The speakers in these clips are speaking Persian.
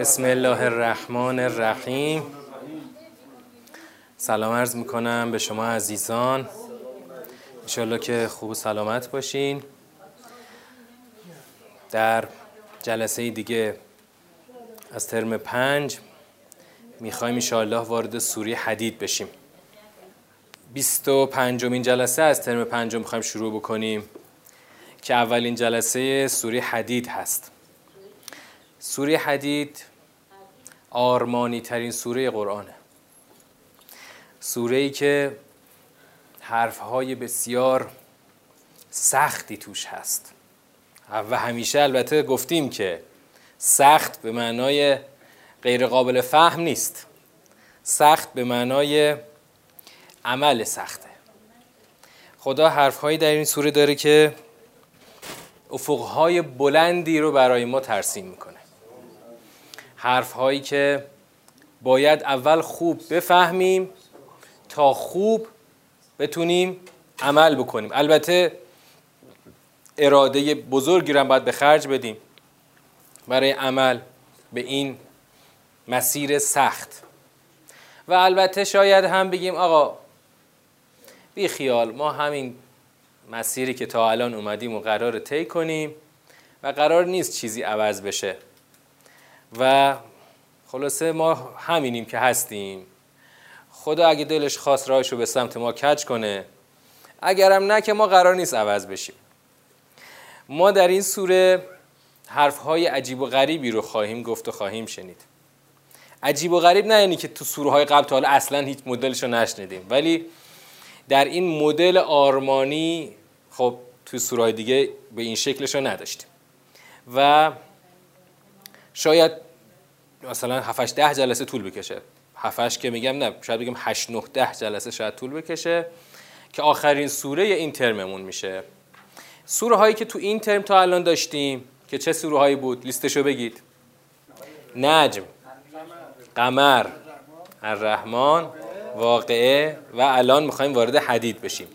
بسم الله الرحمن الرحیم. سلام عرض می‌کنم به شما عزیزان. انشالله که خوب و سلامت باشین. در جلسه دیگه از ترم پنج می‌خوایم انشالله وارد سوری حدید بشیم. بیست و پنجمین جلسه از ترم پنجم می‌خوایم شروع بکنیم که اولین جلسه سوری حدید هست. سوره حدید آرمانی ترین سوره قرآنه. سوره ای که حرفهای بسیار سختی توش هست. و همیشه البته گفتیم که سخت به معنای غیر قابل فهم نیست. سخت به معنای عمل سخته. خدا حرفهایی در این سوره داره که افقهای بلندی رو برای ما ترسیم می‌کنه. حرف هایی که باید اول خوب بفهمیم تا خوب بتونیم عمل بکنیم. البته اراده بزرگی رو باید به خرج بدیم برای عمل به این مسیر سخت. و البته شاید هم بگیم آقا بی خیال ما همین مسیری که تا الان اومدیم و قرار طی کنیم و قرار نیست چیزی عوض بشه. و خلاصه ما همینیم که هستیم. خدا اگه دلش خواست راهشو به سمت ما کج کنه اگرم نه که ما قرار نیست عوض بشیم. ما در این سوره حرفهای عجیب و غریبی رو خواهیم گفت و خواهیم شنید. عجیب و غریب نه یعنی که تو سوره های قبل تا حالا اصلا هیچ مدلش رو نشنیدیم ولی در این مدل آرمانی خب توی سوره دیگه به این شکلش رو نداشتیم. و شاید مثلا 7 ده جلسه طول بکشه. 7 که میگم نه شاید بگم 8 9 10 جلسه شاید طول بکشه که آخرین سوره این ترممون میشه. سوره هایی که تو این ترم تا الان داشتیم که چه سوره هایی بود؟ لیستشو بگید. نجم قمر الرحمن واقعه و الان می‌خوایم وارد حدید بشیم.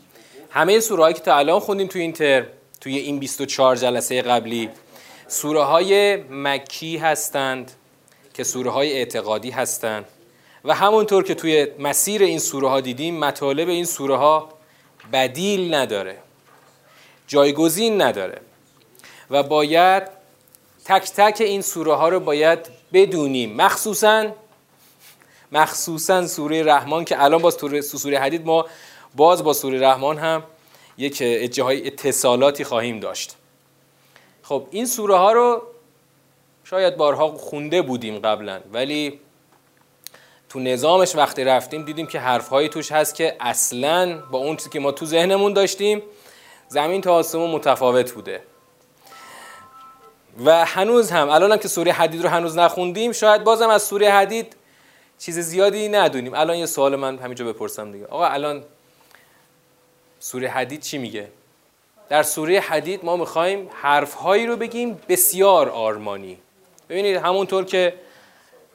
همه سوره هایی که تا الان خوندیم تو این ترم توی این 24 جلسه قبلی سوره های مکی هستند که سوره های اعتقادی هستند. و همونطور که توی مسیر این سوره ها دیدیم مطالب این سوره ها بدیل نداره جایگزین نداره و باید تک تک این سوره ها رو باید بدونیم. مخصوصا مخصوصا سوره رحمان که الان با سوره حدید ما باز با سوره رحمان هم یک اتصالاتی خواهیم داشت. خب این سوره ها رو شاید بارها خونده بودیم قبلا ولی تو نظامش وقتی رفتیم دیدیم که حرفهایی توش هست که اصلا با اون چیزی که ما تو ذهنمون داشتیم زمین تا آسمون متفاوت بوده. و هنوز هم الان هم که سوره حدید رو هنوز نخوندیم شاید بازم از سوره حدید چیز زیادی ندونیم. الان یه سوال من همینجا بپرسم دیگه. آقا الان سوره حدید چی میگه؟ در سوره حدید ما می‌خوایم حرفهایی رو بگیم بسیار آرمانی. ببینید همونطور که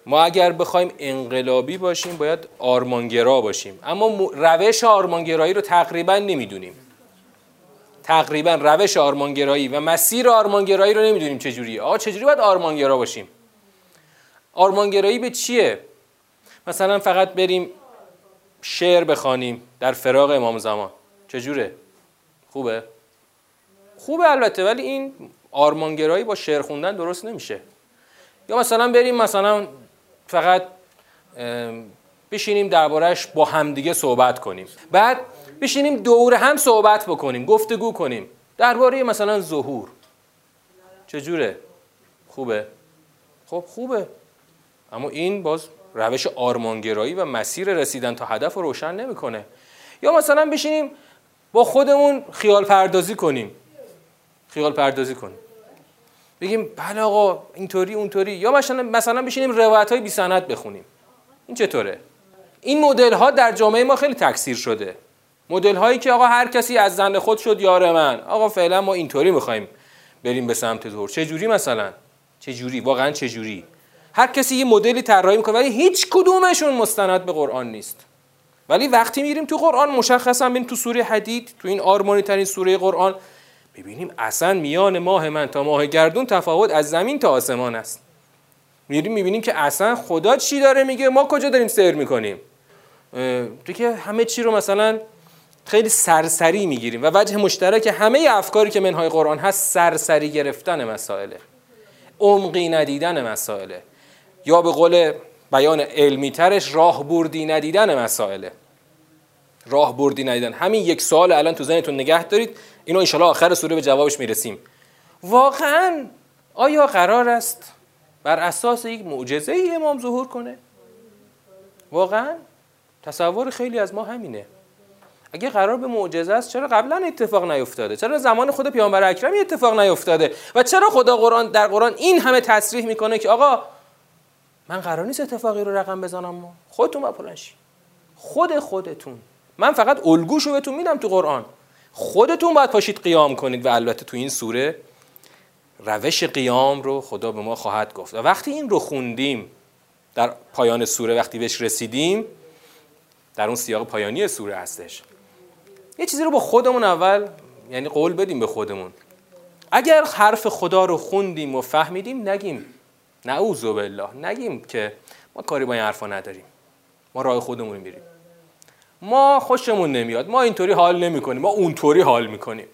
ما اگر بخوایم انقلابی باشیم باید آرمانگرا باشیم. اما روش آرمانگرایی رو تقریبا نمی‌دونیم. تقریبا روش آرمانگرایی و مسیر آرمانگرایی رو نمی‌دونیم چجوریه. آقا چجوری باید آرمانگرا باشیم؟ آرمانگرایی به چیه؟ مثلا فقط بریم شعر بخوانیم در فراغ امام زمان. چجوره؟ خوبه؟ خوبه البته ولی این آرمانگرایی با شعر خوندن درست نمیشه. یا مثلا بریم مثلا فقط بشینیم دربارهش با همدیگه صحبت کنیم. بعد بشینیم دور هم صحبت بکنیم گفتگو کنیم. درباره مثلا ظهور. چجوره؟ خوبه؟ خب خوبه. اما این باز روش آرمانگرایی و مسیر رسیدن تا هدف رو روشن نمی‌کنه. یا مثلا بشینیم با خودمون خیال پردازی کنیم. خیال پردازی کنیم بگیم بله آقا اینطوری اونطوری. یا مثلا مثلا بشینیم روایت های بی سند بخونیم. این چطوره؟ این مدل ها در جامعه ما خیلی تکثیر شده. مدل هایی که آقا هر کسی از زن خود شد یار من. آقا فعلا ما اینطوری می‌خوایم بریم به سمت ظهور چه جوری مثلا؟ چه جوری؟ واقعا چه جوری؟ هر کسی یه مدلی طراحی می‌کنه ولی هیچ کدومشون مستند به قرآن نیست. ولی وقتی میریم تو قرآن مشخصا ببین تو سوره حدید تو این آرمانی ترین سوره قرآن ببینیم اصلا میان ماه من تا ماه گردون تفاوت از زمین تا آسمان است. میریم می‌بینیم که اصلا خدا چی داره میگه؟ ما کجا داریم سیر می‌کنیم؟ تو که همه چی رو مثلا خیلی سرسری می‌گیریم و وجه مشترک همه افکاری که منهای قرآن هست سرسری گرفتن مسائله. عمقی ندیدن مسائله. یا به قول بیان علمی ترش راه بردی ندیدن مسائله. راه بردی ندیدن. همین یک سوال الان تو ذهنتون نگه دارید. اینو انشالله آخر سوره به جوابش می‌رسیم. واقعا آیا قرار است بر اساس یک معجزه ای امام ظهور کنه؟ واقعا تصور خیلی از ما همینه. اگه قرار به معجزه است چرا قبلا اتفاق نیفتاده؟ چرا زمان خود پیامبر اکرم اتفاق نیفتاده؟ و چرا خدا قرآن در قرآن این همه تصریح می‌کنه که آقا من قرار نیست اتفاقی رو رقم بزنم؟ خودتون بپلنشی خود خودتون. من فقط الگوشو بهتون میدم تو قرآن. خودتون باید پاشید قیام کنید و البته تو این سوره روش قیام رو خدا به ما خواهد گفت. و وقتی این رو خوندیم در پایان سوره وقتی بهش رسیدیم در اون سیاق پایانی سوره هستش. یه چیزی رو با خودمون اول یعنی قول بدیم به خودمون. اگر حرف خدا رو خوندیم و فهمیدیم نگیم. نعوذ بالله. نگیم که ما کاری با این حرفا نداریم. ما راه خودمون میریم ما خوشمون نمیاد ما اینطوری حال نمی‌کنیم ما اونطوری حال می‌کنیم.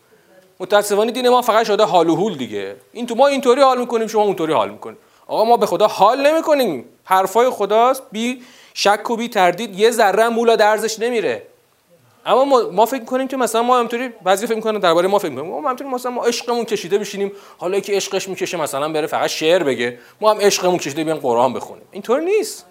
متاسفانه دین ما فقط شده حال و حول دیگه. این تو ما اینطوری حال می‌کنیم شما اونطوری حال می‌کنیم. آقا ما به خدا حال نمی‌کنیم. حرفای خداست بی شک و بی تردید یه ذره مولا درزش نمیره. اما ما, ما فکر کنیم که مثلا ما همطوری بعضی فکر می‌کنن درباره ما فکر می‌کنیم. ما همطوری مثلا ما عشقمون کشیده بشینیم. حالا که عشقش می‌کشه مثلا بره فقط شعر بگه. ما هم عشقمون کشیده بیان قرآن بخونیم. اینطور نیست.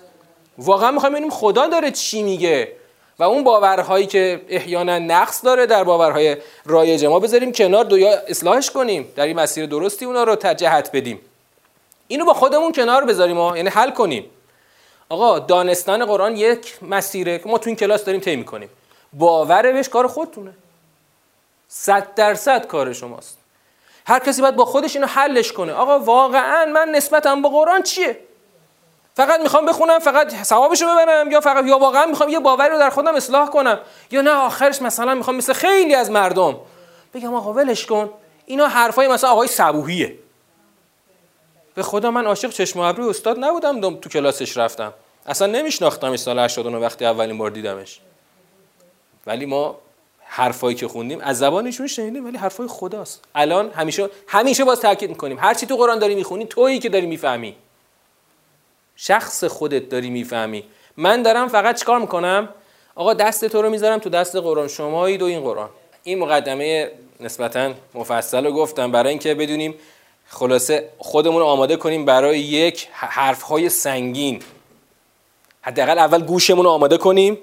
واقعا می‌خوایم ببینیم خدا داره چی میگه. و اون باورهایی که احیانا نقص داره در باورهای رایج ما بذاریم کنار دو یا اصلاحش کنیم. در این مسیر درستی اونا رو تجهت بدیم. اینو با خودمون کنار بذاریم ها یعنی حل کنیم. آقا دانستن قرآن یک مسیره که ما تو این کلاس داریم طی کنیم باور بهش کار خودتونه. صد درصد کار شماست. هر کسی باید با خودش اینو حلش کنه. آقا واقعا من نسبتم با قرآن چیه؟ فقط می‌خوام بخونم فقط ثوابشو ببرم یا فقط یا واقعا می‌خوام یه باوری رو در خودم اصلاح کنم یا نه آخرش مثلا می‌خوام مثل خیلی از مردم بگم آقا ولش کن اینا حرفای مثلا آقای صبوهیه به خدا من عاشق چشم ابروی استاد نبودم تو کلاسش رفتم. اصلا نمیشناختمش سال 89 وقتی اولین بار دیدمش. ولی ما حرفایی که خوندیم از زبانشون شنیدیم ولی حرفای خداست. الان همیشه همیشه باز تاکید می‌کنیم. هر چی تو قرآن داری می‌خونی تویی که داری می‌فهمی. شخص خودت داری می‌فهمی. من دارم فقط چیکار می‌کنم؟ آقا دست تو رو می‌ذارم تو دست قرآن. شمایی دو این قرآن. این مقدمه نسبتا مفصل رو گفتم برای اینکه بدونیم خلاصه خودمون رو آماده کنیم برای یک حرفهای سنگین. حداقل اول گوشمون رو آماده کنیم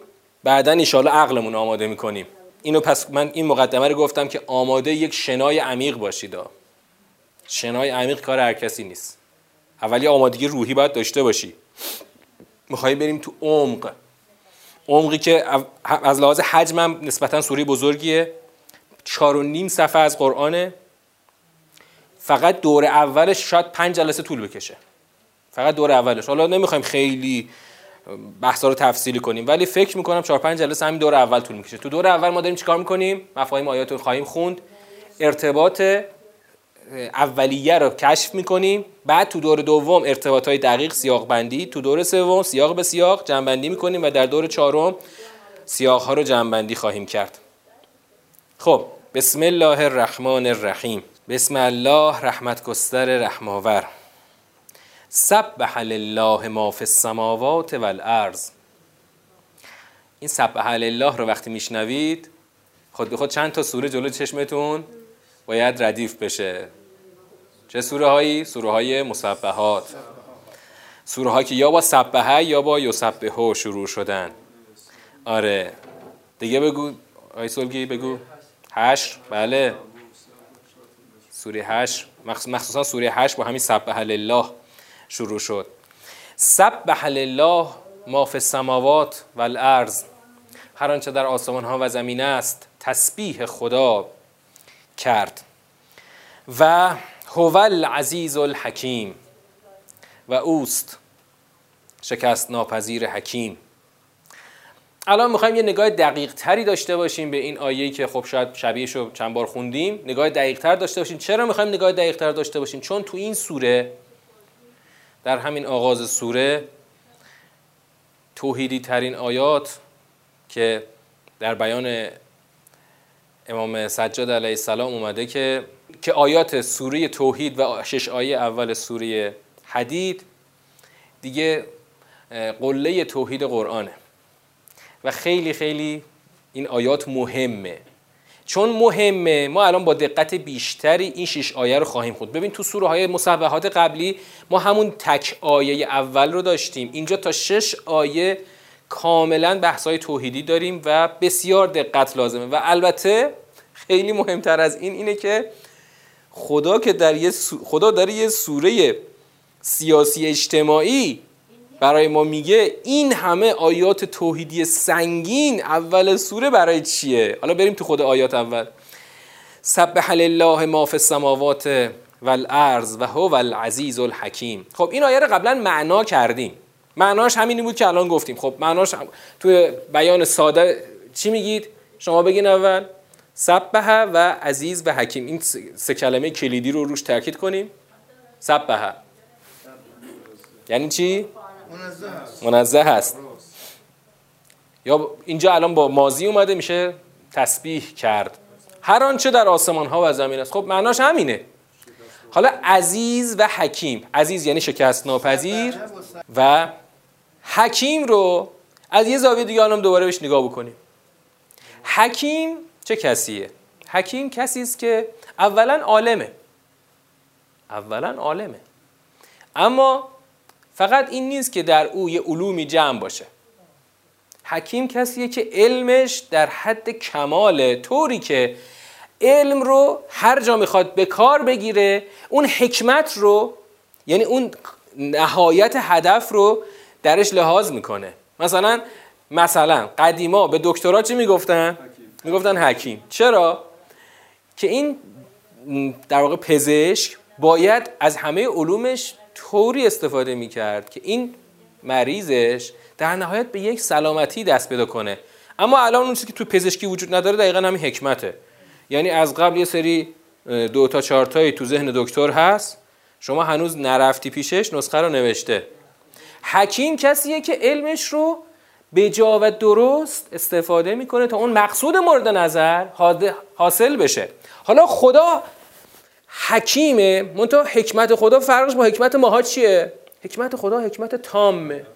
بعدا ان عقلمون آماده می‌کنیم. اینو پس من این مقدمه رو گفتم که آماده یک شنای عمیق باشید. شنای عمیق کار هر کسی نیست. اولی آمادگی روحی باید داشته باشی. میخوایی بریم تو عمق. عمقی که از لحاظ حجمم نسبتا سوری بزرگیه. چار و نیم صفحه از قرآنه. فقط دور اولش شاید پنج جلسه طول بکشه. فقط دور اولش. حالا نمی‌خوایم خیلی بحثا رو تفصیلی کنیم ولی فکر می‌کنم چهار پنج جلسه همین دور اول طول می‌کشه. تو دور اول ما داریم چیکار می‌کنیم؟ مفاهیم آیات رو خواهیم خوند. ارتباط اولیه رو کشف می‌کنیم. بعد تو دور دوم ارتباط های دقیق سیاق بندی تو دور سوم سیاق به سیاق جمع بندی می‌کنیم و در دور چهارم سیاق ها رو جمع بندی خواهیم کرد. خب بسم الله الرحمن الرحیم. بسم الله رحمت گستر رحماور سبح لله ما فی السماوات والارض. این سبح لله رو وقتی میشنوید خود به خود چند تا سوره جلو چشمتون باید ردیف بشه. چه سوره هایی؟ سوره های مسبحات. سوره هایی که یا با سبحه یا با یسبحه شروع شدن. آره. دیگه بگو آی سلگی بگو. هشت؟ بله. سوره هشت. مخصوصا سوره هشت با همین سبح لله شروع شد. سبح لله ما فی السماوات و الارض. هر آنچه در آسمان ها و زمین است تسبیح خدا کرد. و هو العزیز الحکیم. و اوست شکست ناپذیر حکیم. الان می‌خوایم یه نگاه دقیق تری داشته باشیم به این آیه‌ای که خب شاید شبیهش رو چند بار خوندیم. نگاه دقیق تر داشته باشیم چرا می‌خوایم نگاه دقیق تر داشته باشیم چون تو این سوره در همین آغاز سوره توحیدی ترین آیات که در بیان امام سجاد علیه السلام اومده که که آیات سوره توحید و شش آیه اول سوره حدید دیگه قله توحید قرآنه. و خیلی خیلی این آیات مهمه. چون مهمه ما الان با دقت بیشتری این شش آیه رو خواهیم خود ببین تو سوره های مصوحات قبلی ما همون تک آیه اول رو داشتیم. اینجا تا شش آیه کاملا بحث های توحیدی داریم و بسیار دقت لازمه. و البته خیلی مهمتر از این اینه که خدا که در یه خدا داره یه سوره سیاسی اجتماعی برای ما میگه این همه آیات توحیدی سنگین اول سوره برای چیه؟ حالا بریم تو خود آیات اول. سبح لله ما فی السماوات والارض و هو العزیز الحکیم. خب این آیه رو قبلا معنا کردیم. معناش همینی بود که الان گفتیم. خب معناش تو بیان ساده چی میگید؟ شما بگین اول. سبح و عزیز و حکیم. این سه کلمه کلیدی رو روش تاکید کنیم. سبح. یعنی چی؟ منزه هست. یا اینجا الان با مازی اومده میشه تسبیح کرد. هر آنچه در آسمان ها و زمین است. خب معناش همینه. حالا عزیز و حکیم. عزیز یعنی شکست ناپذیر و حکیم رو از یه زاویه دیگه الان دوباره بهش نگاه بکنیم. حکیم چه کسیه؟ حکیم کسی است که اولا عالمه. اولا عالمه. اما فقط این نیست که در او یه علومی جمع باشه. حکیم کسیه که علمش در حد کماله طوری که علم رو هر جا می‌خواد به کار بگیره اون حکمت رو یعنی اون نهایت هدف رو درش لحاظ می‌کنه. مثلا مثلا قدیما به دکترا چی می‌گفتن؟ می‌گفتن حکیم. چرا؟ که این در واقع پزشک باید از همه علومش طوری استفاده می‌کرد که این مریضش در نهایت به یک سلامتی دست پیدا کنه. اما الان اون چیزی که تو پزشکی وجود نداره دقیقا همین حکمته. یعنی از قبل یه سری دو تا چهار تایی تو ذهن دکتر هست. شما هنوز نرفتی پیشش نسخه رو نوشته. حکیم کسیه که علمش رو به جا و درست استفاده می‌کنه تا اون مقصود مورد نظر حاصل بشه. حالا خدا حکیمه. منتها حکمت خدا فرقش با حکمت ماها چیه؟ حکمت خدا حکمت تامه.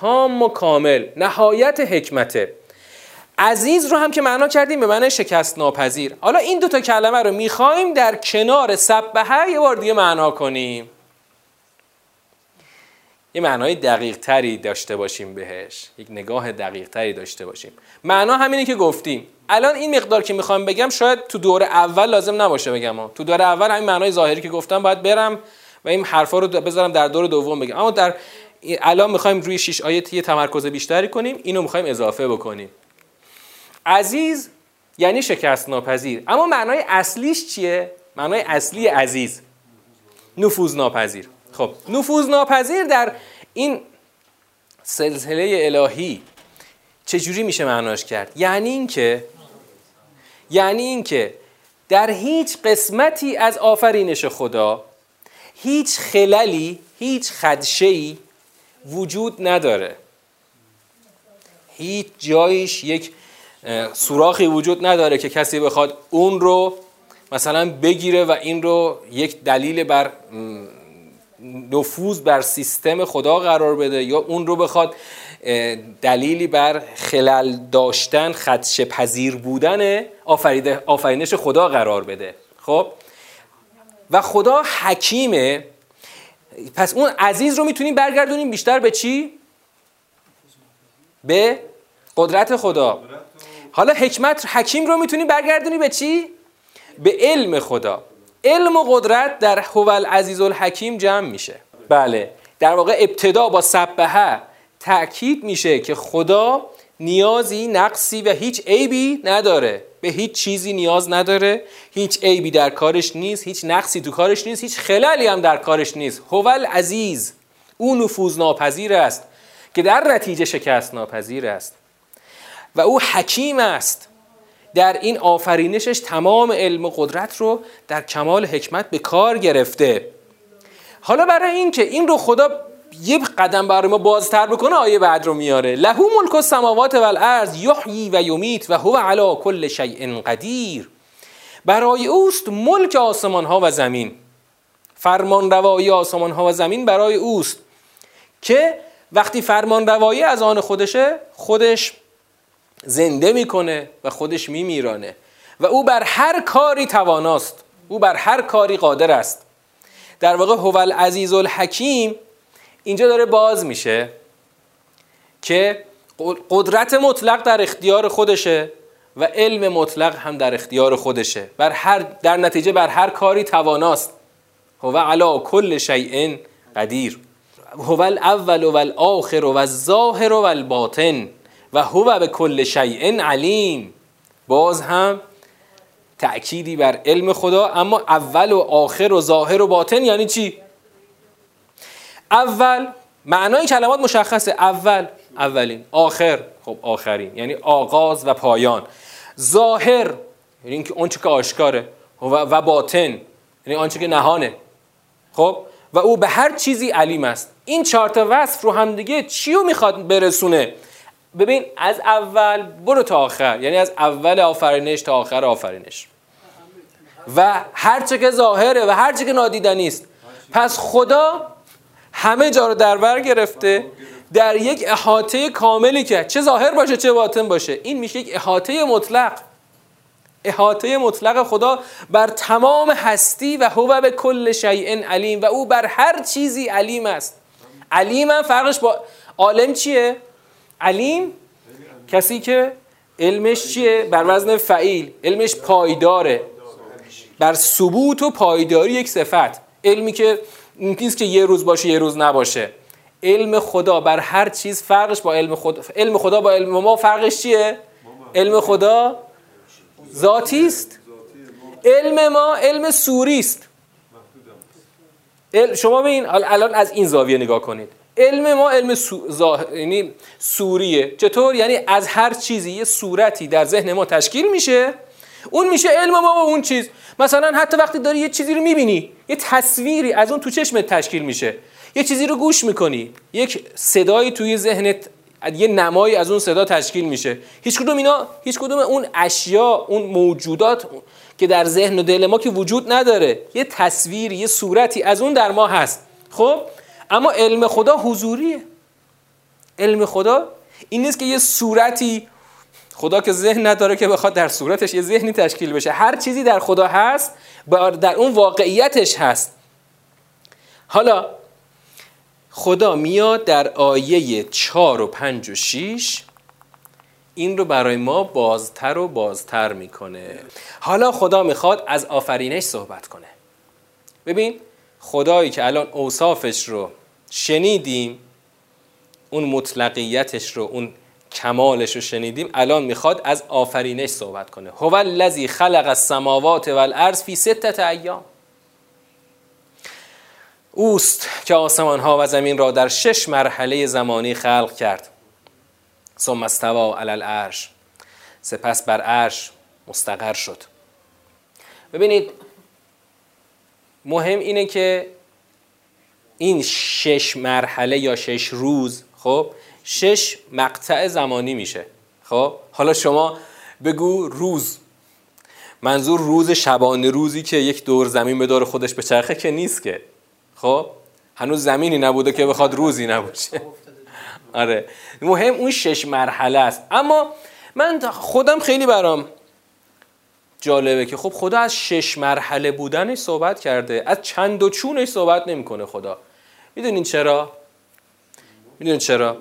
تام و کامل. نهایت حکمته. عزیز رو هم که معنا کردیم به معنی شکست ناپذیر. حالا این دو تا کلمه رو می‌خوایم در کنار سبحه یه بار دیگه معنا کنیم. یه معنای دقیق تری داشته باشیم بهش. یک نگاه دقیق تری داشته باشیم. معنا همینه که گفتیم. الان این مقدار که می‌خوام بگم شاید تو دور اول لازم نباشه بگم. تو دور اول همین معنای ظاهری که گفتم باید برم و این حرفا رو بذارم در دور دوم بگم. اما در الان می‌خوایم روی شش آیه یه تمرکز بیشتری کنیم اینو می‌خوایم اضافه بکنیم. عزیز یعنی شکست ناپذیر. اما معنای اصلیش چیه؟ معنای اصلی عزیز. نفوذ ناپذیر. خب نفوذ ناپذیر در این سلسله الهی چجوری میشه معناش کرد؟ یعنی اینکه یعنی اینکه در هیچ قسمتی از آفرینش خدا هیچ خللی هیچ خدشه‌ای وجود نداره. هیچ جایش یک سوراخی وجود نداره که کسی بخواد اون رو مثلا بگیره و این رو یک دلیل بر نفوذ بر سیستم خدا قرار بده یا اون رو بخواد دلیلی بر خلل داشتن خدش پذیر بودن آفرینش خدا قرار بده. خب؟ و خدا حکیمه. پس اون عزیز رو می‌تونیم برگردونیم بیشتر به چی؟ به قدرت خدا. حالا حکمت حکیم رو می‌تونیم برگردونیم به چی؟ به علم خدا. علم و قدرت در هو العزیز الحکیم جمع میشه. بله در واقع ابتدا با سبهه تأکید میشه که خدا نیازی نقصی و هیچ عیبی نداره. به هیچ چیزی نیاز نداره. هیچ عیبی در کارش نیست هیچ نقصی تو کارش نیست هیچ خلالی هم در کارش نیست. هو عزیز او نفوذ ناپذیر است که در نتیجه شکست ناپذیر است و او حکیم است. در این آفرینشش تمام علم و قدرت رو در کمال حکمت به کار گرفته. حالا برای این که این رو خدا یه قدم برای ما بازتر بکنه آیه بعد رو میاره. لهو ملک السماوات والارض یحیی و یمیت و هو علی کل شیء قدیر. برای اوست ملک آسمان ها و زمین. فرمان روایی آسمان ها و زمین برای اوست. که وقتی فرمان روایی از آن خودشه خودش زنده می‌کنه و خودش میمیرانه. و او بر هر کاری تواناست. او بر هر کاری قادر است. در واقع هو العزیز الحکیم اینجا داره باز میشه که قدرت مطلق در اختیار خودشه و علم مطلق هم در اختیار خودشه. بر هر در نتیجه بر هر کاری تواناست. هو علا کل شیء قدیر. هو الاول و الاخر و الظاهر و الباطن. و هو به کل شیء علیم. باز هم تأکیدی بر علم خدا اما اول و آخر و ظاهر و باطن یعنی چی؟ اول معنای کلمات مشخصه. اول اولین. آخر خب آخرین. یعنی آغاز و پایان. ظاهر یعنی اینکه اون که آشکاره. و باطن یعنی آنچه که نهانه. خب؟ و او به هر چیزی علیم است. این چهار تا وصف رو هم دیگه چی رو می‌خواد برسونه؟ ببین از اول برو تا آخر. یعنی از اول آفرینش تا آخر آفرینش. و هرچه که ظاهره و هرچه که نادیدنی است. پس خدا همه جا رو در بر گرفته در یک احاطه کاملی که چه ظاهر باشه چه باطن باشه. این میشه یک احاطه مطلق. احاطه مطلق خدا بر تمام هستی و هو به کل شیء علیم. و او بر هر چیزی علیم است. علیم هم فرقش با عالم چیه؟ علیم کسی که علمش چیه؟ بر وزن فعیل. علمش پایداره. بر ثبوت و پایداری یک صفت. علمی که نیست که یه روز باشه یه روز نباشه. علم خدا بر هر چیز فرقش با علم خدا علم خدا با علم ما فرقش چیه؟ علم خدا ذاتی است. علم ما علم سوری است. شما ببین الان از این زاویه نگاه کنید. علم ما علم سو... یعنی سوریه. چطور؟ یعنی از هر چیزی یه صورتی در ذهن ما تشکیل میشه. اون میشه علم ما با اون چیز. مثلا حتی وقتی داری یه چیزی رو می‌بینی یه تصویری از اون تو چشمت تشکیل میشه. یه چیزی رو گوش می‌کنی. یک صدایی توی ذهنت یه نمایی از اون صدا تشکیل میشه. هیچ کدوم اینا هیچ کدوم اون اشیا اون موجودات که در ذهن و دل ما که وجود نداره یه تصویری یه صورتی از اون در ما هست. خب؟ اما علم خدا حضوریه. علم خدا این نیست که یه صورتی خدا که ذهن نداره که بخواد در صورتش یه ذهنی تشکیل بشه. هر چیزی در خدا هست در اون واقعیتش هست. حالا خدا میاد در آیه 4 و 5 و 6 این رو برای ما بازتر و بازتر می‌کنه. حالا خدا می‌خواد از آفرینش صحبت کنه. ببین خدایی که الان اوصافش رو شنیدیم اون مطلقیتش رو اون کمالش رو شنیدیم الان می‌خواد از آفرینش صحبت کنه. هو الذی خلق السماوات والارض فی سته ایام. اوست که آسمان ها و زمین را در شش مرحله زمانی خلق کرد. ثم استوا علی العرش. سپس بر عرش مستقر شد. ببینید مهم اینه که این شش مرحله یا شش روز خب شش مقطع زمانی میشه خب؟ حالا شما بگو روز. منظور روز شبانه روزی که یک دور زمین به دور خودش به چرخه که نیست که خب؟ هنوز زمینی نبوده که بخواد روزی نباشه. آره. مهم اون شش مرحله است. اما من خودم خیلی برام جالبه که خب خدا از شش مرحله بودنش صحبت کرده. از چند و چونش صحبت نمی‌کنه خدا. می‌دونین چرا؟ می‌دونین چرا؟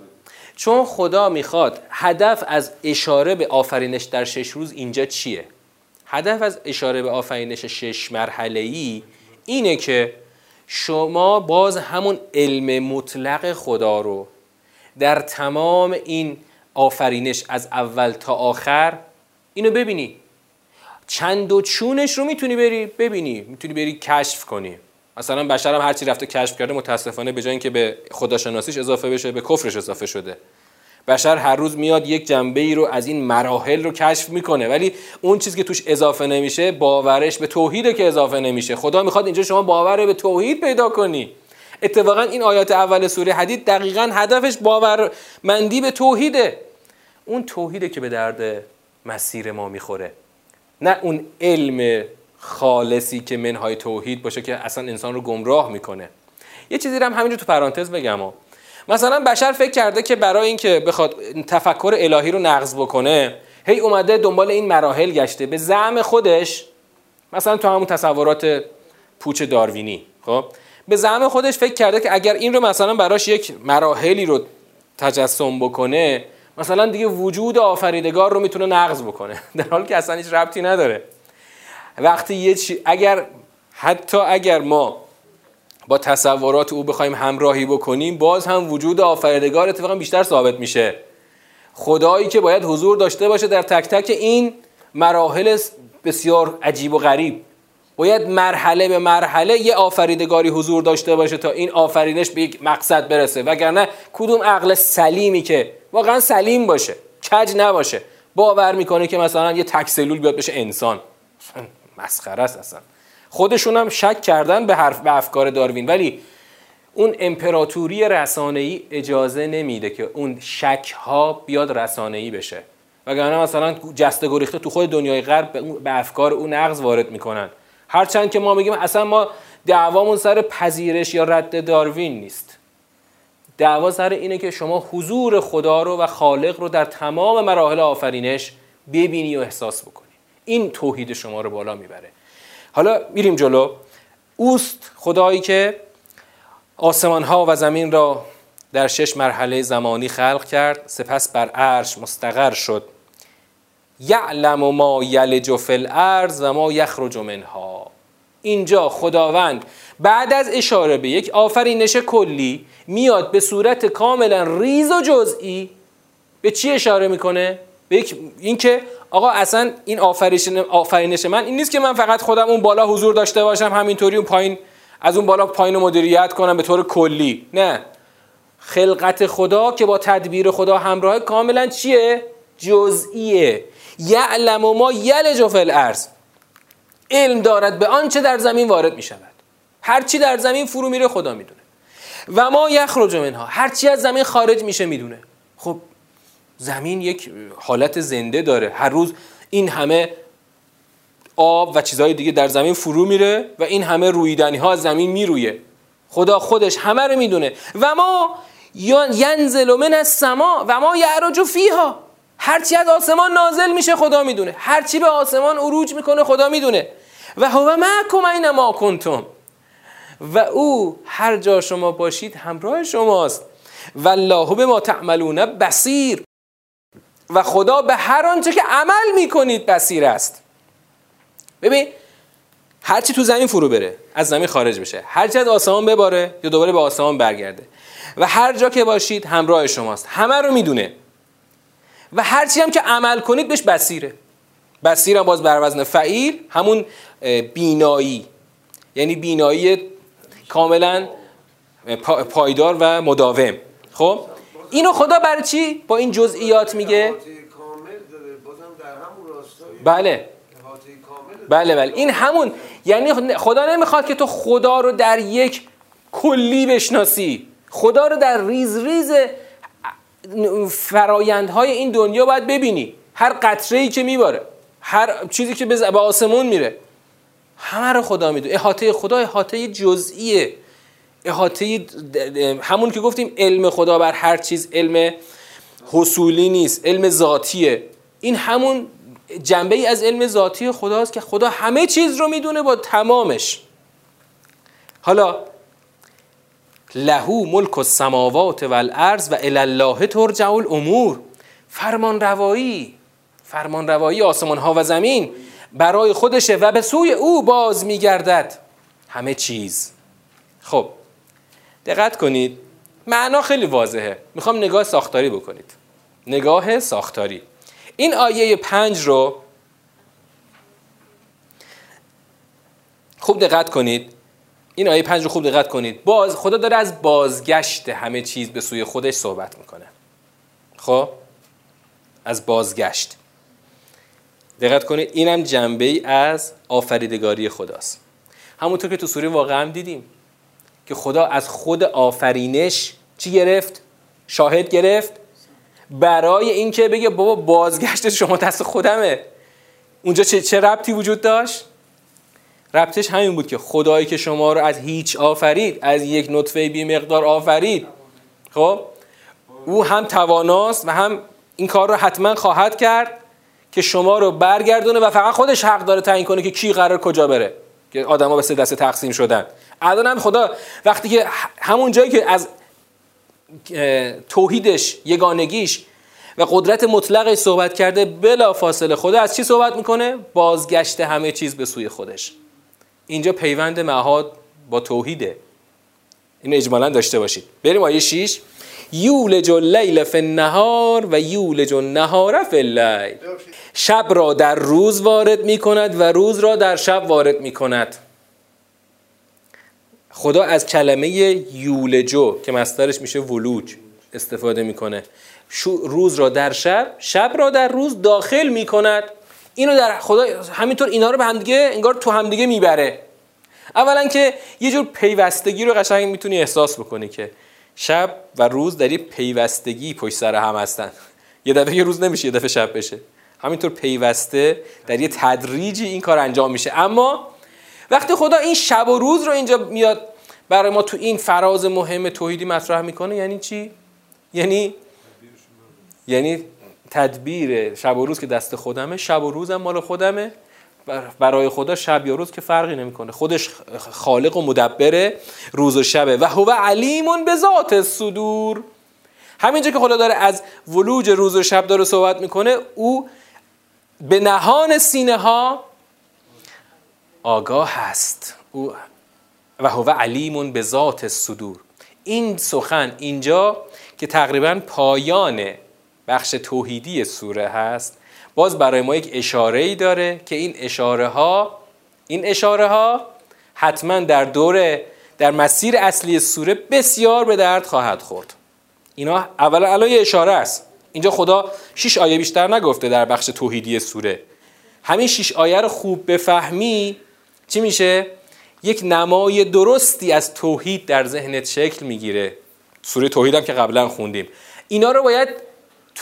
چون خدا می‌خواد هدف از اشاره به آفرینش در شش روز اینجا چیه؟ هدف از اشاره به آفرینش شش مرحله ای اینه که شما باز همون علم مطلق خدا رو در تمام این آفرینش از اول تا آخر اینو ببینی. چند و چونش رو می‌تونی بری ببینی می‌تونی بری کشف کنی. مثلا بشر هم هرچی رفته کشف کرده متاسفانه به جای اینکه به خداشناسیش اضافه بشه به کفرش اضافه شده. بشر هر روز میاد یک جنبه ای رو از این مراحل رو کشف می‌کنه ولی اون چیزی که توش اضافه نمیشه باورش به توحیده که اضافه نمیشه. خدا می‌خواد اینجا شما باور به توحید پیدا کنی. اتفاقا این آیات اول سوره حدید دقیقا هدفش باورمندی به توحیده. اون توحیده که به درد مسیر ما می‌خوره. نه اون علم خالصی که منهای توحید باشه که اصلا انسان رو گمراه می‌کنه. یه چیزی رو هم همینجور تو پرانتز بگم مثلا بشر فکر کرده که برای اینکه بخواد تفکر الهی رو نقض بکنه هی اومده دنبال این مراحل گشته. به زعم خودش مثلا تو همون تصورات پوچ داروینی خب؟ به زعم خودش فکر کرده که اگر این رو مثلا براش یک مراحلی رو تجسم بکنه مثلا دیگه وجود آفریدگار رو می‌تونه نقض بکنه. در حالی که اصلا هیچ ربطی نداره. وقتی یه چی اگر حتی اگر ما با تصورات او بخوایم همراهی بکنیم باز هم وجود آفریدگار اتفاقا بیشتر ثابت میشه. خدایی که باید حضور داشته باشه در تک تک این مراحل بسیار عجیب و غریب. باید مرحله به مرحله یه آفریدگاری حضور داشته باشه تا این آفرینش به یک مقصد برسه. وگرنه کدوم عقل سلیمی که واقعا سلیم باشه کج نباشه باور می‌کنه که مثلا یه تک سلول بیاد بشه انسان. مسخره است اصلا. خودشون هم شک کردن به حرف به افکار داروین. ولی اون امپراتوری رسانه‌ای اجازه نمیده که اون شک ها بیاد رسانه‌ای بشه. وگرنه مثلا جسته گریخته تو خود دنیای غرب به افکار اون نقض وارد می‌کنن. هرچند که ما میگیم اصلا ما دعوامون سر پذیرش یا رد داروین نیست. دعوا سر اینه که شما حضور خدا رو و خالق رو در تمام مراحل آفرینش ببینی و احساس بکنی. این توحید شما رو بالا می‌بره. حالا میریم جلو. اوست خدایی که آسمان ها و زمین را در شش مرحله زمانی خلق کرد سپس بر عرش مستقر شد. یعلم ما یلج فی الارض و ما یخرج منها. اینجا خداوند بعد از اشاره به یک آفرینش کلی میاد به صورت کاملا ریز و جزئی به چی اشاره می‌کنه؟ به یک اینکه آقا اصلا این آفرینش من این نیست که من فقط خودم اون بالا حضور داشته باشم همینطوری اون پایین از اون بالا پایین مدیریت کنم به طور کلی. نه. خلقت خدا که با تدبیر خدا همراه کاملا چیه؟ جزئیه. یعلم ما یلج فی الارض. علم دارد به آنچه در زمین وارد می شود هرچی در زمین فرو میره خدا می‌دونه. و ما یخرج منها. هرچی از زمین خارج میشه می‌دونه. خب زمین یک حالت زنده داره. هر روز این همه آب و چیزهای دیگه در زمین فرو میره و این همه رویدنی ها از زمین میرویه. خدا خودش همه رو می‌دونه. و ما ینزل من از سما و ما یعرج فیها. هرچی از آسمان نازل میشه خدا می‌دونه. هرچی به آسمان عروج می‌کنه خدا می‌دونه. و هو معکم این ما کنتم. و او هر جا شما باشید همراه شماست. والله به ما تعملون بصیر. و خدا به هر آنچه که عمل می‌کنید بصیر است. ببین هرچی تو زمین فرو بره از زمین خارج بشه. هرچی از آسمان بباره یا دوباره به آسمان برگرده. و هر جا که باشید همراه شماست. همه رو می‌دونه. و هرچی هم که عمل کنید بهش بصیره. بصیر هم باز بر وزن فعیل همون بینایی. یعنی بینایی کاملا پایدار و مداوم. خب؟ اینو خدا برای چی با این جزئیات میگه؟ بله. بله بله. این همون یعنی خدا نمی‌خواد که تو خدا رو در یک کلی بشناسی. خدا رو در ریز ریز فرایندهای این دنیا باید ببینی. هر قطره ای که میباره هر چیزی که به آسمون میره. همه رو خدا می‌دونه. احاطه خدا احاطه جزئیه. احاطه همون که گفتیم علم خدا بر هر چیز علم حصولی نیست علم ذاتیه. این همون جنبه ای از علم ذاتی خداست که خدا همه چیز رو می‌دونه با تمامش. حالا لهو ملک السماوات و الارض و الله ترجع الامور. فرمان روایی فرمان روایی آسمان ها و زمین برای خودشه و به سوی او باز میگردد. همه چیز. خب دقت کنید. معنا خیلی واضحه. می‌خوام نگاه ساختاری بکنید. نگاه ساختاری. این آیه پنج رو خوب دقت کنید. این آیه پنج رو خوب دقت کنید. باز خدا داره از بازگشت همه چیز به سوی خودش صحبت می‌کنه. خب؟ از بازگشت. دقت کنید اینم جنبه ای از آفریدگاری خداست. همونطور که تو سوره واقعا هم دیدیم که خدا از خود آفرینش چی گرفت؟ شاهد گرفت. برای اینکه بگه بابا بازگشت شما دست خودمه. اونجا چه, چه ربطی وجود داشت؟ ربطش همین بود که خدایی که شما رو از هیچ آفرید از یک نطفه بی مقدار آفرید. خب؟ او هم تواناست و هم این کار رو حتما خواهد کرد که شما رو برگردونه و فقط خودش حق داره تعیین کنه که کی قرار کجا بره. که آدما به سه دسته تقسیم شدن. الان هم خدا وقتی که همون جایی که از توحیدش یگانگیش و قدرت مطلقش صحبت کرده بلا فاصله خدا از چی صحبت می‌کنه؟ بازگشت همه چیز به سوی خودش. اینجا پیوند معهاد با توحیده. اینو اجمالا داشته باشید. بریم آیه 6 یولج اللیل فی النهار و یولج النهار فی اللیل. شب را در روز وارد می کند و روز را در شب وارد می کند خدا از کلمه یولجو که مسترش میشه ولوج استفاده می‌کنه. روز را در شب شب را در روز داخل می‌کند. اینو در خدا همینطور اینا رو به همدیگه انگار تو همدیگه می‌بره. اولا که یه جور پیوستگی رو قشنگ می‌تونی احساس بکنی که شب و روز در یه پیوستگی پشت سر هم هستن. یه دفعه یه روز نمیشه یه دفعه شب بشه. همینطور پیوسته در یه تدریجی این کار انجام میشه. اما وقتی خدا این شب و روز رو اینجا میاد برای ما تو این فراز مهم توحیدی مطرح می‌کنه یعنی چی؟ یعنی یعنی تدبیر شب و روز که دست خودمه شب و روزم مال خودمه. برای خدا شب یا روز که فرقی نمی‌کنه. خودش خالق و مدبر روز و شبه. و هو علیمون به ذات صدور همینجا که خدا داره از ولوج روز و شب داره صحبت می‌کنه او به نهان سینه ها آگاه هست او و هو علیمون به ذات صدور این سخن اینجا که تقریبا پایان بخش توحیدی سوره هست باز برای ما یک اشاره ای داره که این اشاره ها این اشاره ها حتما در دور در مسیر اصلی سوره بسیار به درد خواهد خورد. اینا اولا الان یه اشاره است. اینجا خدا شش آیه بیشتر نگفته در بخش توحیدی سوره. همین شش آیه رو خوب بفهمی چی میشه؟ یک نمای درستی از توحید در ذهنت شکل می‌گیره. سوره توحید هم که قبلا خوندیم. اینا رو باید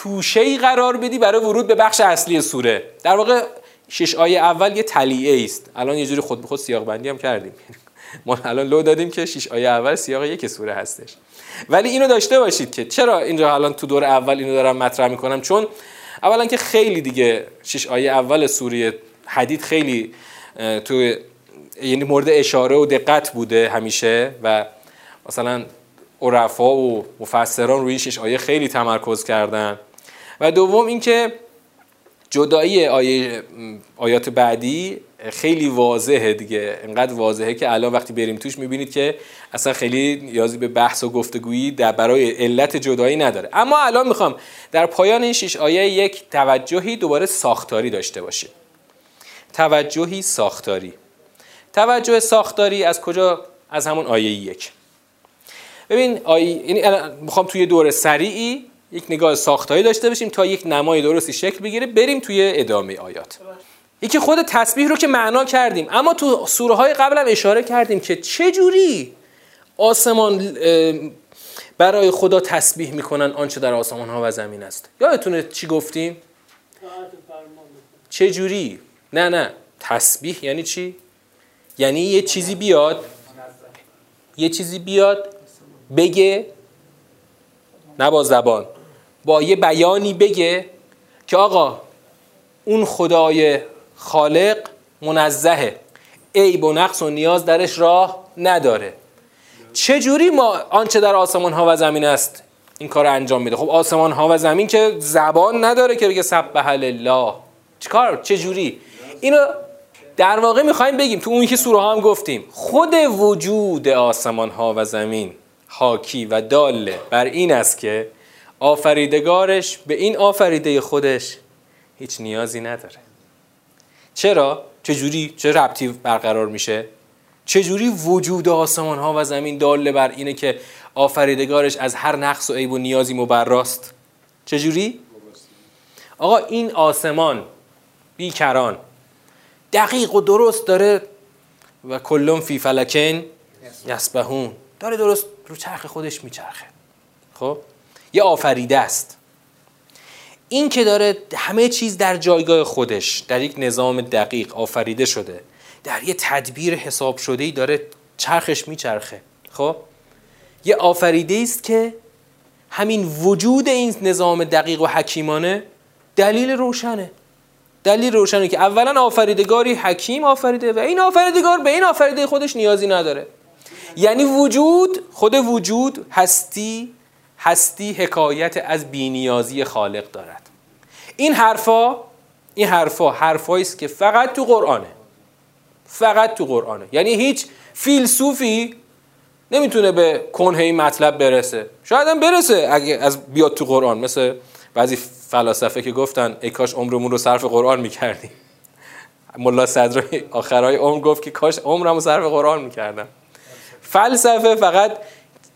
توشه ای قرار بدی برای ورود به بخش اصلی سوره. در واقع شش آیه اول یه تلیعه است الان یه جوری خود به خود سیاق بندی هم کردیم. ما الان لو دادیم که شش آیه اول سیاق یک سوره هستش. ولی اینو داشته باشید که چرا اینجا الان تو دور اول اینو دارم مطرح می‌کنم؟ چون اولا که خیلی دیگه شش آیه اول سوره حدید خیلی تو یعنی مورد اشاره و دقت بوده همیشه و مثلا عرفا و مفسران روی شش آیه خیلی تمرکز کردن. و دوم اینکه جدایی آیه آیات بعدی خیلی واضحه دیگه. انقدر واضحه که الان وقتی بریم توش می‌بینید که اصلا خیلی نیازی به بحث و گفتگویی در برای علت جدایی نداره. اما الان می‌خوام در پایان این شش آیه یک توجهی دوباره ساختاری داشته باشیم. توجهی ساختاری. توجه ساختاری از کجا؟ از همون آیه یک. ببین آیه یعنی می‌خوام توی دور سریعی یک نگاه ساختاری داشته باشیم تا یک نمای درستی شکل بگیره بریم توی ادامه آیات. یکی خود تسبیح رو که معنا کردیم اما تو سوره های قبل هم اشاره کردیم که چه جوری آسمان برای خدا تسبیح می‌کنن آنچه در آسمان ها و زمین است. یادتونه چی گفتیم؟ چه جوری؟ نه نه. تسبیح یعنی چی؟ یعنی یه چیزی بیاد یه چیزی بیاد بگه نه با زبان. با یه بیانی بگه که آقا اون خدای خالق منزهه. عیب و نقص و نیاز درش راه نداره. چجوری ما آنچه در آسمان ها و زمین است این کار انجام میده؟ خب آسمان ها و زمین که زبان نداره که بگه سبح الله چیکار؟ چجوری؟ اینو در واقع می‌خوایم بگیم تو اون که سوره ها هم گفتیم. خود وجود آسمان ها و زمین حاکی و داله بر این است که آفریدگارش به این آفریده خودش هیچ نیازی نداره چرا؟ چجوری؟ چه ربطی برقرار میشه؟ چجوری وجود آسمان ها و زمین داله بر اینه که آفریدگارش از هر نقص و عیب و نیازی مبراست چجوری؟ آقا این آسمان بیکران دقیق و درست داره و کلون فی فلکن یسبهون داره درست رو چرخ خودش میچرخه خب یه آفریده است. این که داره همه چیز در جایگاه خودش در یک نظام دقیق آفریده شده در یه تدبیر حساب شده ای داره چرخش میچرخه. خب؟ یه آفریده است که همین وجود این نظام دقیق و حکیمانه دلیل روشنه. دلیل روشنه که اولا آفریدگاری حکیم آفریده و این آفریدگار به این آفریده خودش نیازی نداره. یعنی وجود خود وجود هستی هستی حکایت از بینیازی خالق دارد. این حرفا این حرفا حرفایی است که فقط تو قرآنه. فقط تو قرآنه. یعنی هیچ فیلسوفی نمی‌تونه به کنه این مطلب برسه. شاید هم برسه اگه از بیاد تو قرآن. مثل بعضی فلاسفه که گفتن ای کاش عمرمون رو صرف قرآن می‌کردیم. ملا صدر آخرای عمر گفت که کاش عمرمو صرف قرآن می‌کردم. فلسفه فقط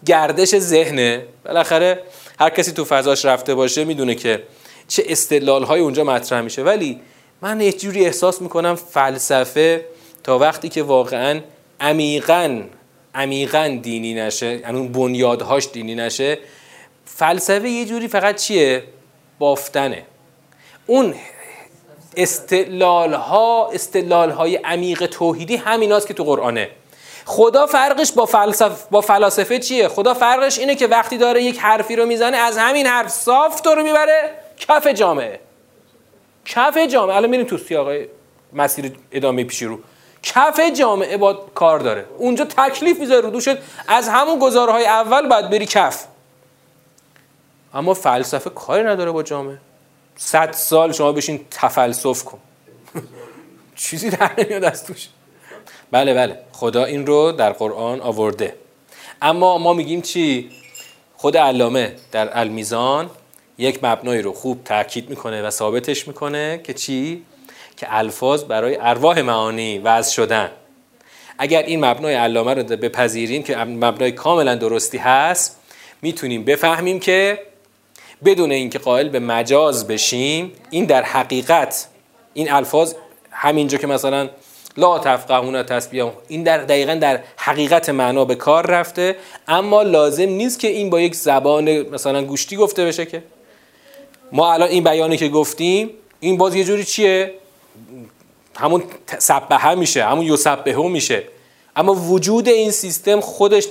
گردش ذهنه. بالاخره هر کسی تو فضاش رفته باشه می‌دونه که چه استدلال های اونجا مطرح میشه. ولی من یه جوری احساس می‌کنم فلسفه تا وقتی که واقعا عمیقا عمیقا دینی نشه یعنی اون بنیادهاش دینی نشه فلسفه یه جوری فقط چیه؟ بافتنه. اون استدلال ها استدلال های عمیق توحیدی همیناست که تو قرآنه. خدا فرقش با فلسفه با فلاسفه چیه؟ خدا فرقش اینه که وقتی داره یک حرفی رو می‌زنه از همین حرف صاف تو رو می‌بره کف جامعه. کف جامعه. الان میریم تو سیاق مسیر ادامه پیشی رو. کف جامعه با کار داره. اونجا تکلیف می‌ذاره رو دوشت. از همون گزارهای اول باید بری کف. اما فلسفه کاری نداره با جامعه. صد سال شما بشین تفلسف کن. چیزی در نمیاد از توش. بله بله. خدا این رو در قرآن آورده. اما ما میگیم چی؟ خود علامه در المیزان یک مبنایی رو خوب تاکید می‌کنه و ثابتش می‌کنه که چی؟ که الفاظ برای ارواح معانی وضع شدن. اگر این مبنای علامه رو بپذیریم که مبنای کاملا درستی هست می‌تونیم بفهمیم که بدون اینکه قائل به مجاز بشیم این در حقیقت این الفاظ همینجا که مثلا لا تفقهون تسبیح این در دقیقا در حقیقت معنا به کار رفته. اما لازم نیست که این با یک زبان مثلا گوشتی گفته بشه که. ما الان این بیانی که گفتیم این باز یه جوری چیه؟ همون سبهه میشه همون یسبهه میشه. اما وجود این سیستم خودش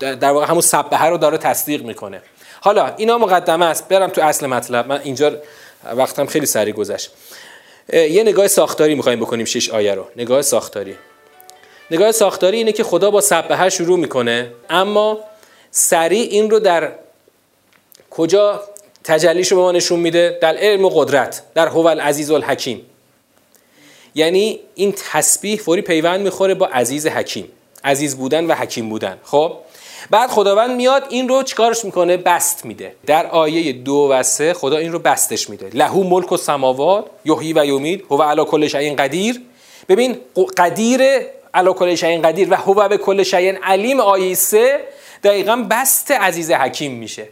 در واقع همون سبهه رو داره تصدیق می‌کنه. حالا اینا مقدمه است. برم تو اصل مطلب. من اینجا وقتم خیلی سریع گذشت. یه نگاه ساختاری می‌خوایم بکنیم شش آیه رو. نگاه ساختاری. نگاه ساختاری اینه که خدا با سبهه شروع می‌کنه اما سریع این رو در کجا تجلیش رو به ما نشون میده؟ در علم و قدرت در هو العزیز الحکیم. یعنی این تسبیح فوری پیوند می‌خوره با عزیز حکیم. عزیز بودن و حکیم بودن. خب؟ بعد خداوند میاد این رو چیکارش می‌کنه؟ بست میده. در آیه دو و سه خدا این رو بستش میده. لهو ملک و سماوات یحیی و یمید هو علی کل شیء قدیر. ببین قدیر علی کل شیء قدیر و هو به کل شیء علیم آیه سه دقیقا بست عزیز حکیم میشه.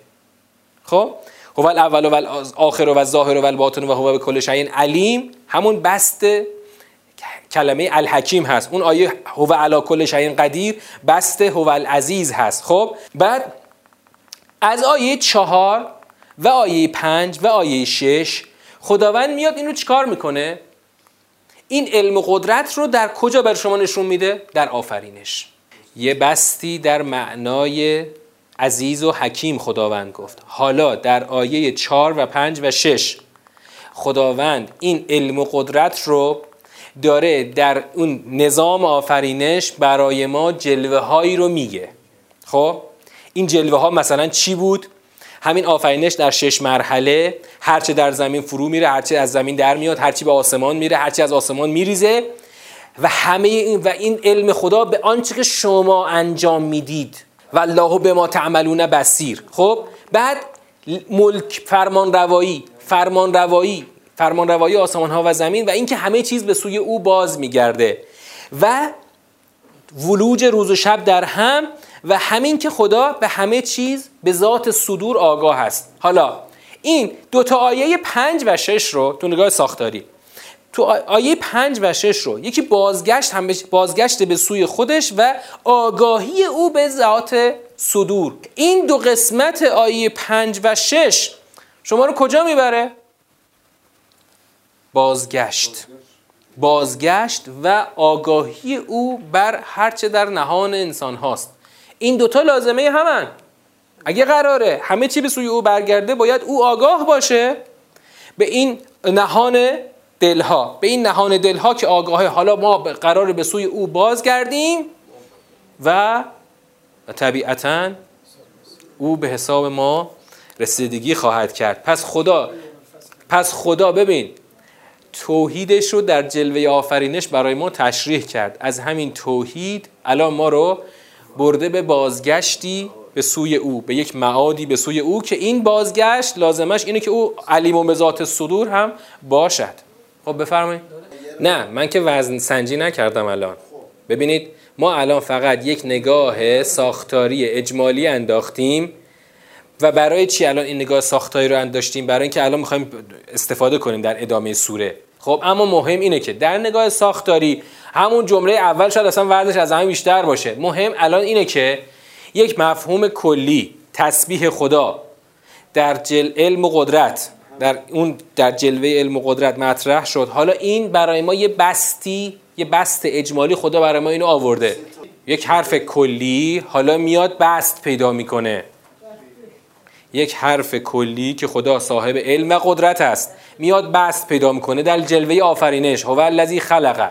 خب؟ هو الاول و الاخر و الظاهر و الباطن و هو به کل شیء علیم. همون بست کلمه الحکیم هست. اون آیه هو علا کل شیء قدیر بست هو العزیز هست. خب بعد از آیه چهار و آیه پنج و آیه شش خداوند میاد اینو چیکار می‌کنه؟ این علم و قدرت رو در کجا بر شما نشون میده؟ در آفرینش. یه بستی در معنای عزیز و حکیم خداوند گفت. حالا در آیه چهار و پنج و شش خداوند این علم و قدرت رو داره در اون نظام آفرینش برای ما جلوه هایی رو میگه. خب؟ این جلوه ها مثلا چی بود؟ همین آفرینش در شش مرحله هرچه در زمین فرو میره هرچه از زمین در میاد هرچی به آسمان میره هرچی از آسمان میریزه. و همه این و این علم خدا به آنچه که شما انجام می‌دید. و الله به ما تعملون بسیر خب؟ بعد ملک فرمان روایی فرمان روایی فرمان روایی آسمان ها و زمین و اینکه همه چیز به سوی او باز میگرده و ولوج روز و شب در هم و همین که خدا به همه چیز به ذات صدور آگاه است. حالا این دو تا آیه پنج و شش رو تو نگاه ساختاری. تو آیه پنج و شش رو یکی بازگشت هم بازگشت به سوی خودش و آگاهی او به ذات صدور. این دو قسمت آیه پنج و شش شما رو کجا می‌بره؟ بازگشت. بازگشت و آگاهی او بر هرچه در نهان انسان هاست. این دوتا لازمه همن. اگه قراره همه چی به سوی او برگرده باید او آگاه باشه به این نهان دلها. به این نهان دلها که آگاهه حالا ما قراره به سوی او بازگردیم و طبیعتا او به حساب ما رسیدگی خواهد کرد. پس خدا پس خدا ببین توحیدش رو در جلوه آفرینش برای ما تشریح کرد. از همین توحید الان ما رو برده به بازگشتی به سوی او به یک معادی به سوی او که این بازگشت لازمش اینه که او علیم و به ذات صدور هم باشد. خب بفرمایید. نه من که وزن سنجی نکردم الان. ببینید ما الان فقط یک نگاه ساختاری اجمالی انداختیم. و برای چی الان این نگاه ساختاری رو انداشتیم برای اینکه الان می‌خوایم استفاده کنیم در ادامه سوره. خب اما مهم اینه که در نگاه ساختاری همون جمله اول شاید اصلا وزنش از همین بیشتر باشه. مهم الان اینه که یک مفهوم کلی تسبیح خدا در جل علم و قدرت در اون در جلوه علم و قدرت مطرح شد. حالا این برای ما یه بستی یه بست اجمالی خدا برای ما اینو آورده. یک حرف کلی حالا میاد بست پیدا می‌کنه. یک حرف کلی که خدا صاحب علم و قدرت است. میاد بست پیدا می‌کنه در جلوه آفرینش. هو الذی خلقه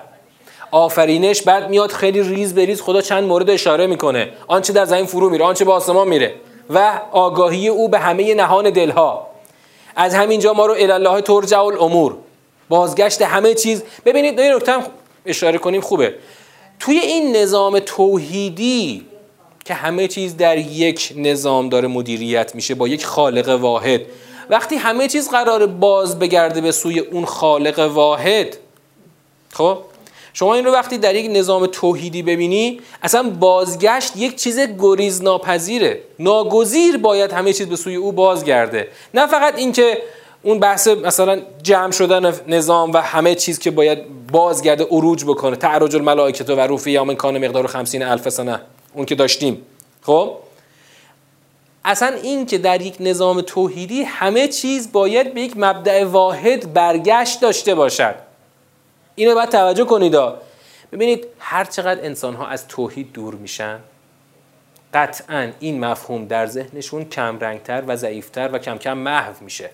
آفرینش بعد میاد خیلی ریز به ریز خدا چند مورد اشاره می‌کنه. آنچه در زمین فرو میره آنچه به آسمان میره. و آگاهی او به همه نهان دلها. از همینجا ما رو الله ترجع الامور بازگشت همه چیز. ببینید این نکته اشاره کنیم خوبه. توی این نظام توحیدی که همه چیز در یک نظام داره مدیریت میشه با یک خالق واحد. وقتی همه چیز قرار باز بگرده به سوی اون خالق واحد خب؟ شما این رو وقتی در یک نظام توحیدی ببینی اصلا بازگشت یک چیز گریز ناپذیره ناگزیر باید همه چیز به سوی او بازگرده. نه فقط اینکه اون بحث مثلا جمع شدن نظام و همه چیز که باید بازگرده اروج بکنه. تعرج الملائکه و روفی من کان مقدار 50 الف سنه. اون که داشتیم. خب؟ اصلا این که در یک نظام توحیدی همه چیز باید به یک مبدع واحد برگشت داشته باشد. اینو باید توجه کنید ببینید هر چقدر انسان ها از توحید دور میشن قطعا این مفهوم در ذهنشون کم رنگتر و ضعیفتر و کم کم محو میشه.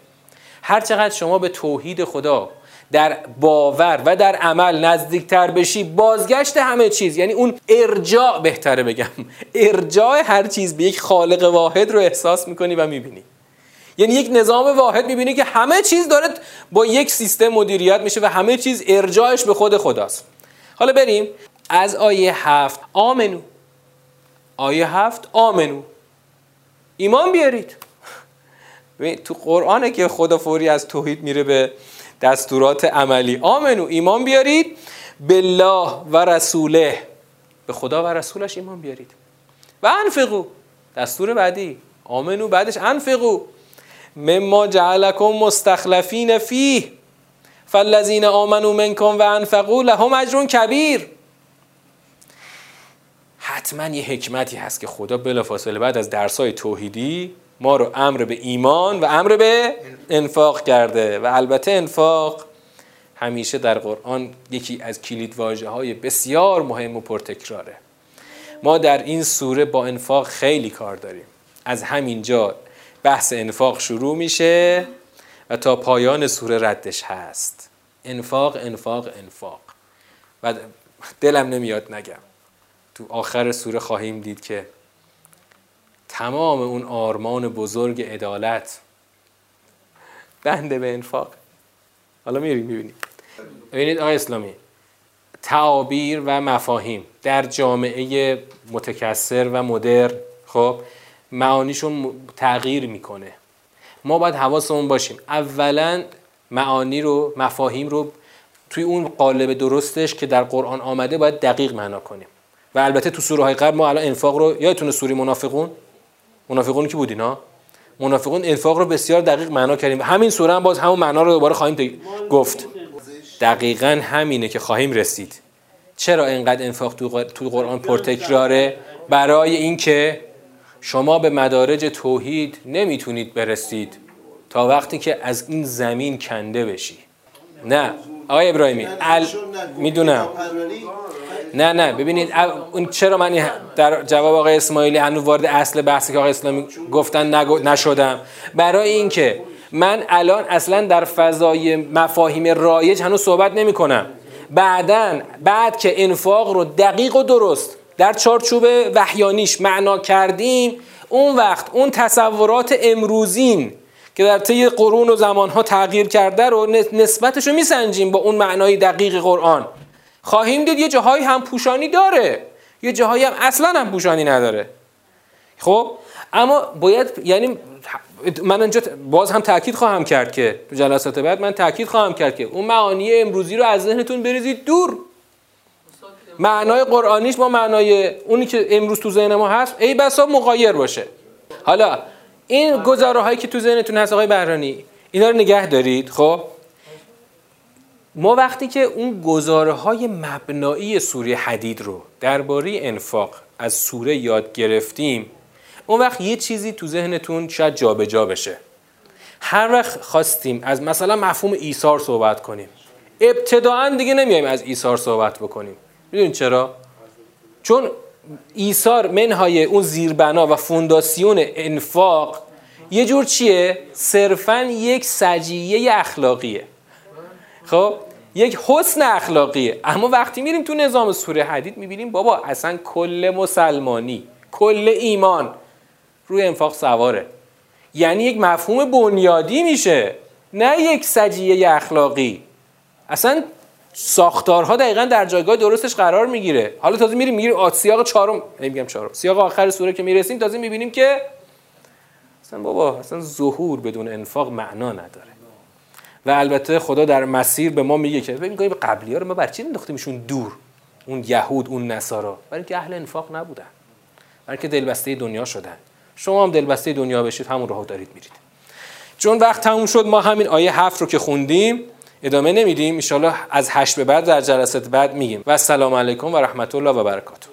هر چقدر شما به توحید خدا در باور و در عمل نزدیکتر بشی بازگشت همه چیز. یعنی اون ارجاع بهتره بگم ارجاع هر چیز به یک خالق واحد رو احساس می‌کنی و می‌بینی. یعنی یک نظام واحد می‌بینی که همه چیز داره با یک سیستم مدیریت میشه و همه چیز ارجاعش به خود خداست. حالا بریم از آیه هفت. آمنو. آیه هفت آمنو. ایمان بیارید. تو قرآنه که خدا فوری از توحید میره به دستورات عملی. آمنو ایمان بیارید. بالله و رسوله. به خدا و رسولش ایمان بیارید. و انفقو. دستور بعدی. آمنو بعدش انفقو. مما جعلکم مستخلفین فیه. فالذین آمنو منکم و انفقو لهم اجر کبیر. حتما یه حکمتی هست که خدا بلافاصله بعد از درسای توحیدی ما رو امر به ایمان و امر به انفاق کرده و البته انفاق همیشه در قرآن یکی از کلید واجه های بسیار مهم و پرتکراره. ما در این سوره با انفاق خیلی کار داریم. از همینجا بحث انفاق شروع میشه و تا پایان سوره ردش هست. انفاق انفاق انفاق. و دلم نمیاد نگم. تو آخر سوره خواهیم دید که تمام اون آرمان بزرگ عدالت. بنده به انفاق. حالا میریم می‌بینیم. ببینید آقای اسلامی تعابیر و مفاهیم در جامعه متکثر و مدر خب معانیشون تغییر می‌کنه. ما باید حواسمون باشیم. اولا معانی رو مفاهیم رو توی اون قالب درستش که در قرآن آمده باید دقیق معنا کنیم. و البته تو سوره های قبل ما الان انفاق رو یادتونه سوره منافقون؟ منافقون کی بودین ها منافقون انفاق رو بسیار دقیق معنا کردیم. همین سوره هم باز همون معنا رو دوباره خواهیم گفت. دقیقا همینه که خواهیم رسید. چرا اینقدر انفاق تو قرآن پرتکراره؟ برای اینکه شما به مدارج توحید نمی‌تونید برسید تا وقتی که از این زمین کنده بشی. نه. آقای ابراهیمی ال... می‌دونم. نه نه ببینید اون چرا من در جواب آقای اسماعیلی هنوز وارد اصل بحثی که آقای اسلامی گفتن نشدم. برای اینکه من الان اصلا در فضای مفاهیم رایج هنوز صحبت نمی کنم بعدا بعد که انفاق رو دقیق و درست در چارچوب وحیانیش معنا کردیم اون وقت اون تصورات امروزین که در طی قرون و زمانها تغییر کرده رو نسبتش رو میسنجیم با اون معنای دقیق قرآن. خواهیم دید یه جاهایی هم پوشانی داره. یه جاهایی هم اصلا هم پوشانی نداره. خب؟ اما باید یعنی من اینجا باز هم تاکید خواهم کرد که تو جلسات بعد من تاکید خواهم کرد که اون معانی امروزی رو از ذهنتون بریزید دور. معنای قرآنیش با معنای اونی که امروز تو ذهن ما هست ای بسا مغایر باشه. حالا این گزاره هایی که تو ذهنتون هست آقای بهرانی اینا رو نگه دارید خب؟ ما وقتی که اون گزاره های مبنایی سوره حدید رو درباره انفاق از سوره یاد گرفتیم اون وقت یه چیزی تو ذهنتون شاید جابجا جا بشه. هر وقت خواستیم از مثلا مفهوم ایثار صحبت کنیم ابتداعا دیگه نمیایم از ایثار صحبت بکنیم. می‌دونید چرا؟ چون ایثار منهای اون زیربنا و فونداسیون انفاق یه جور چیه؟ صرفا یک سجیه اخلاقیه. خب یک حسن اخلاقیه اما وقتی میریم تو نظام سوره حدید می‌بینیم بابا اصلا کل مسلمانی کل ایمان روی انفاق سواره. یعنی یک مفهوم بنیادی میشه نه یک سجیه اخلاقی. اصلا ساختارها دقیقا در جایگاه درستش قرار می‌گیره. حالا تازه میریم می‌گیریم سیاق چهارم نمیگم چهارم. سیاق آخر سوره که می‌رسیم تازه می‌بینیم که اصلا بابا اصلا ظهور بدون انفاق معنا نداره. و البته خدا در مسیر به ما میگه که ببین به قبلی ها رو ما بر چی انداختیمشون دور؟ اون یهود اون نصارا. برای اینکه اهل انفاق نبودن. برای اینکه دلبسته دنیا شدن. شما هم دلبسته دنیا بشید همون راهو دارید میرید. چون وقت تموم شد ما همین آیه هفت رو که خوندیم ادامه نمیدیم. ان از هشت به بعد در جلسات بعد میگیم. و السلام علیکم و رحمت الله و برکاته.